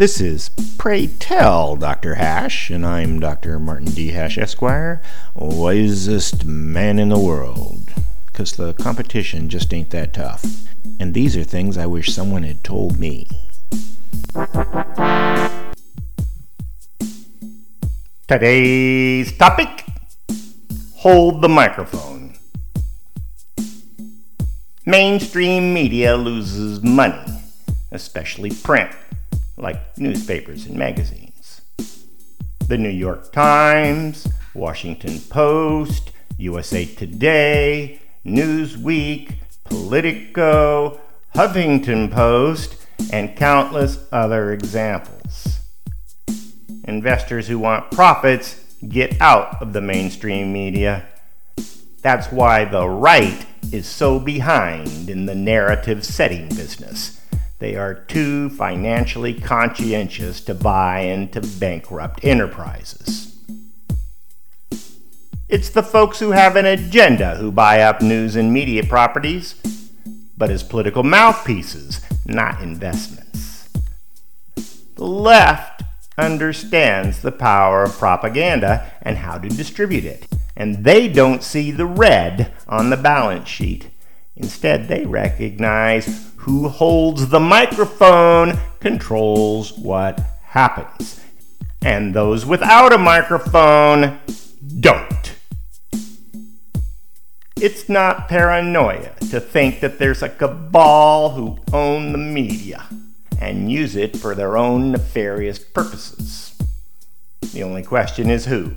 This is Pray Tell Dr. Hash, and I'm Dr. Martin D. Hash, Esquire, wisest man in the world. Because the competition just ain't that tough. And these are things I wish someone had told me. Today's topic Hold the microphone. Mainstream media loses money, especially print, like newspapers and magazines. The New York Times, Washington Post, USA Today, Newsweek, Politico, Huffington Post, and countless other examples. Investors who want profits get out of the mainstream media. That's why the right is so behind in the narrative setting business. They are too financially conscientious to buy into bankrupt enterprises. It's the folks who have an agenda who buy up news and media properties, but as political mouthpieces, not investments. The left understands the power of propaganda and how to distribute it. And they don't see the red on the balance sheet. Instead, they recognize who holds the microphone controls what happens. And those without a microphone don't. It's not paranoia to think that there's a cabal who own the media and use it for their own nefarious purposes. The only question is who.